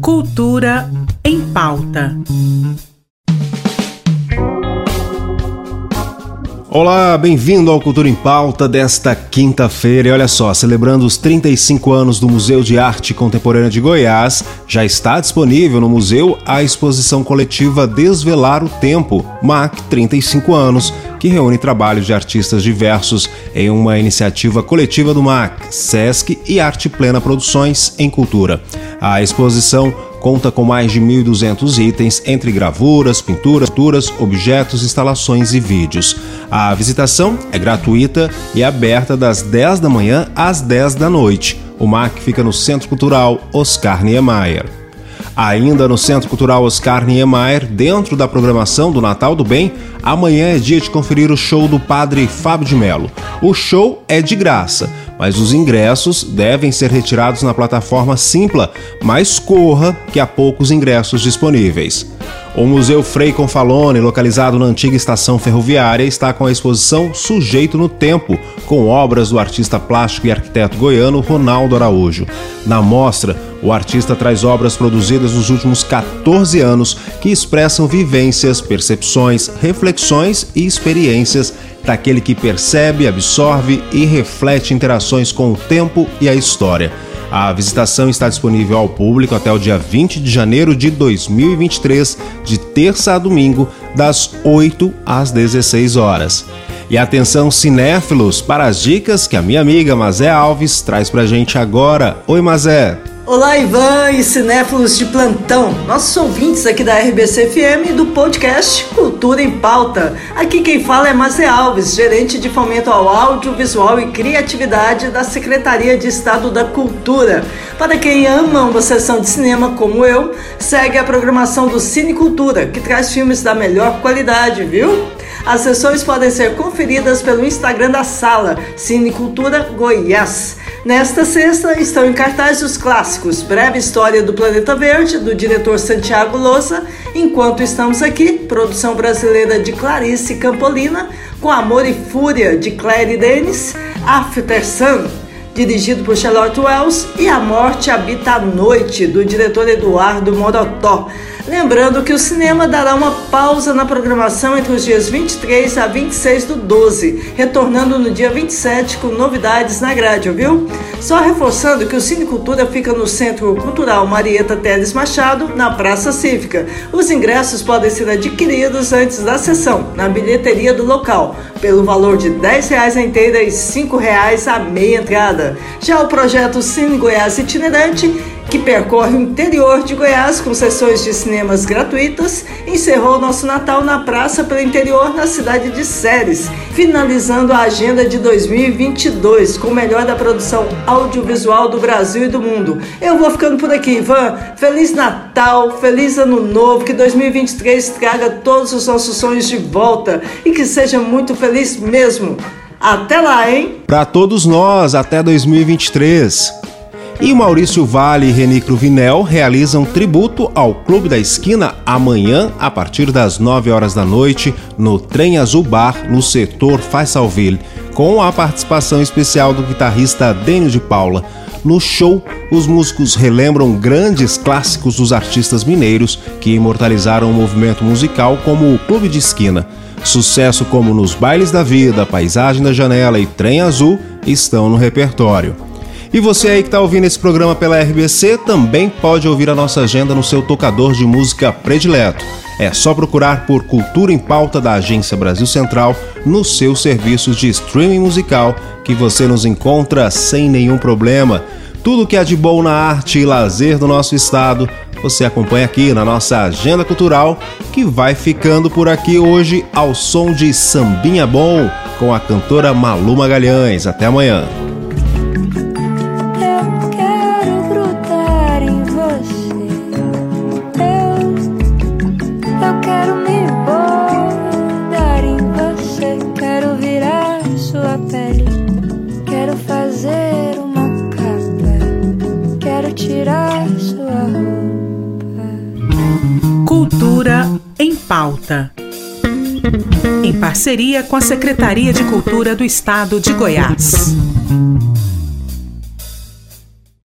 Cultura em pauta. Olá, bem-vindo ao Cultura em Pauta desta quinta-feira. E olha só, celebrando os 35 anos do Museu de Arte Contemporânea de Goiás, já está disponível no museu a exposição coletiva Desvelar o Tempo, MAC 35 anos, que reúne trabalhos de artistas diversos em uma iniciativa coletiva do MAC, SESC e Arte Plena Produções em Cultura. A exposição conta com mais de 1.200 itens, entre gravuras, pinturas, objetos, instalações e vídeos. A visitação é gratuita e aberta das 10 da manhã às 10 da noite. O MAC fica no Centro Cultural Oscar Niemeyer. Ainda no Centro Cultural Oscar Niemeyer, dentro da programação do Natal do Bem, amanhã é dia de conferir o show do Padre Fábio de Melo. O show é de graça, mas os ingressos devem ser retirados na plataforma Simpla, mas corra que há poucos ingressos disponíveis. O Museu Frei Confalone, localizado na antiga estação ferroviária, está com a exposição Sujeito no Tempo, com obras do artista plástico e arquiteto goiano Ronaldo Araújo. Na mostra, o artista traz obras produzidas nos últimos 14 anos que expressam vivências, percepções, reflexões e experiências daquele que percebe, absorve e reflete interações com o tempo e a história. A visitação está disponível ao público até o dia 20 de janeiro de 2023, de terça a domingo, das 8 às 16 horas. E atenção cinéfilos para as dicas que a minha amiga Mazé Alves traz pra gente agora. Oi, Mazé! Olá, Ivan e cinéfilos de plantão, nossos ouvintes aqui da RBC FM e do podcast Cultura em Pauta. Aqui quem fala é Mazé Alves, gerente de fomento ao audiovisual e criatividade da Secretaria de Estado da Cultura. Para quem ama uma sessão de cinema como eu, segue a programação do Cine Cultura, que traz filmes da melhor qualidade, viu? As sessões podem ser conferidas pelo Instagram da sala Cine Cultura Goiás. Nesta sexta estão em cartaz os clássicos Breve História do Planeta Verde, do diretor Santiago Louça, Enquanto Estamos Aqui, produção brasileira de Clarice Campolina, com Amor e Fúria, de Claire Denis, After Sun, dirigido por Charlotte Wells, e A Morte Habita a Noite, do diretor Eduardo Morotó. Lembrando que o cinema dará uma pausa na programação entre os dias 23 a 26 do 12, retornando no dia 27 com novidades na grade, viu? Só reforçando que o Cine Cultura fica no Centro Cultural Marieta Teles Machado, na Praça Cívica. Os ingressos podem ser adquiridos antes da sessão, na bilheteria do local, pelo valor de R$ 10 a inteira e R$ 5 a meia entrada. Já o projeto Cine Goiás Itinerante que percorre o interior de Goiás com sessões de cinemas gratuitas, encerrou nosso Natal na Praça pelo Interior na cidade de Séries, finalizando a agenda de 2022 com o melhor da produção audiovisual do Brasil e do mundo. Eu vou ficando por aqui, Ivan. Feliz Natal, feliz Ano Novo, que 2023 traga todos os nossos sonhos de volta e que seja muito feliz mesmo. Até lá, hein? Para todos nós, até 2023. E Maurício Vale e Reni Cruvinel realizam tributo ao Clube da Esquina amanhã, a partir das 9 horas da noite, no Trem Azul Bar, no setor Faisalville, com a participação especial do guitarrista Dênio de Paula. No show, os músicos relembram grandes clássicos dos artistas mineiros que imortalizaram o movimento musical, como o Clube de Esquina. Sucesso como Nos Bailes da Vida, Paisagem da Janela e Trem Azul estão no repertório. E você aí que está ouvindo esse programa pela RBC também pode ouvir a nossa agenda no seu tocador de música predileto. É só procurar por Cultura em Pauta da Agência Brasil Central nos seus serviços de streaming musical que você nos encontra sem nenhum problema. Tudo que há de bom na arte e lazer do nosso estado você acompanha aqui na nossa agenda cultural que vai ficando por aqui hoje ao som de Sambinha Bom com a cantora Malu Magalhães. Até amanhã. Pauta. Em parceria com a Secretaria de Cultura do Estado de Goiás.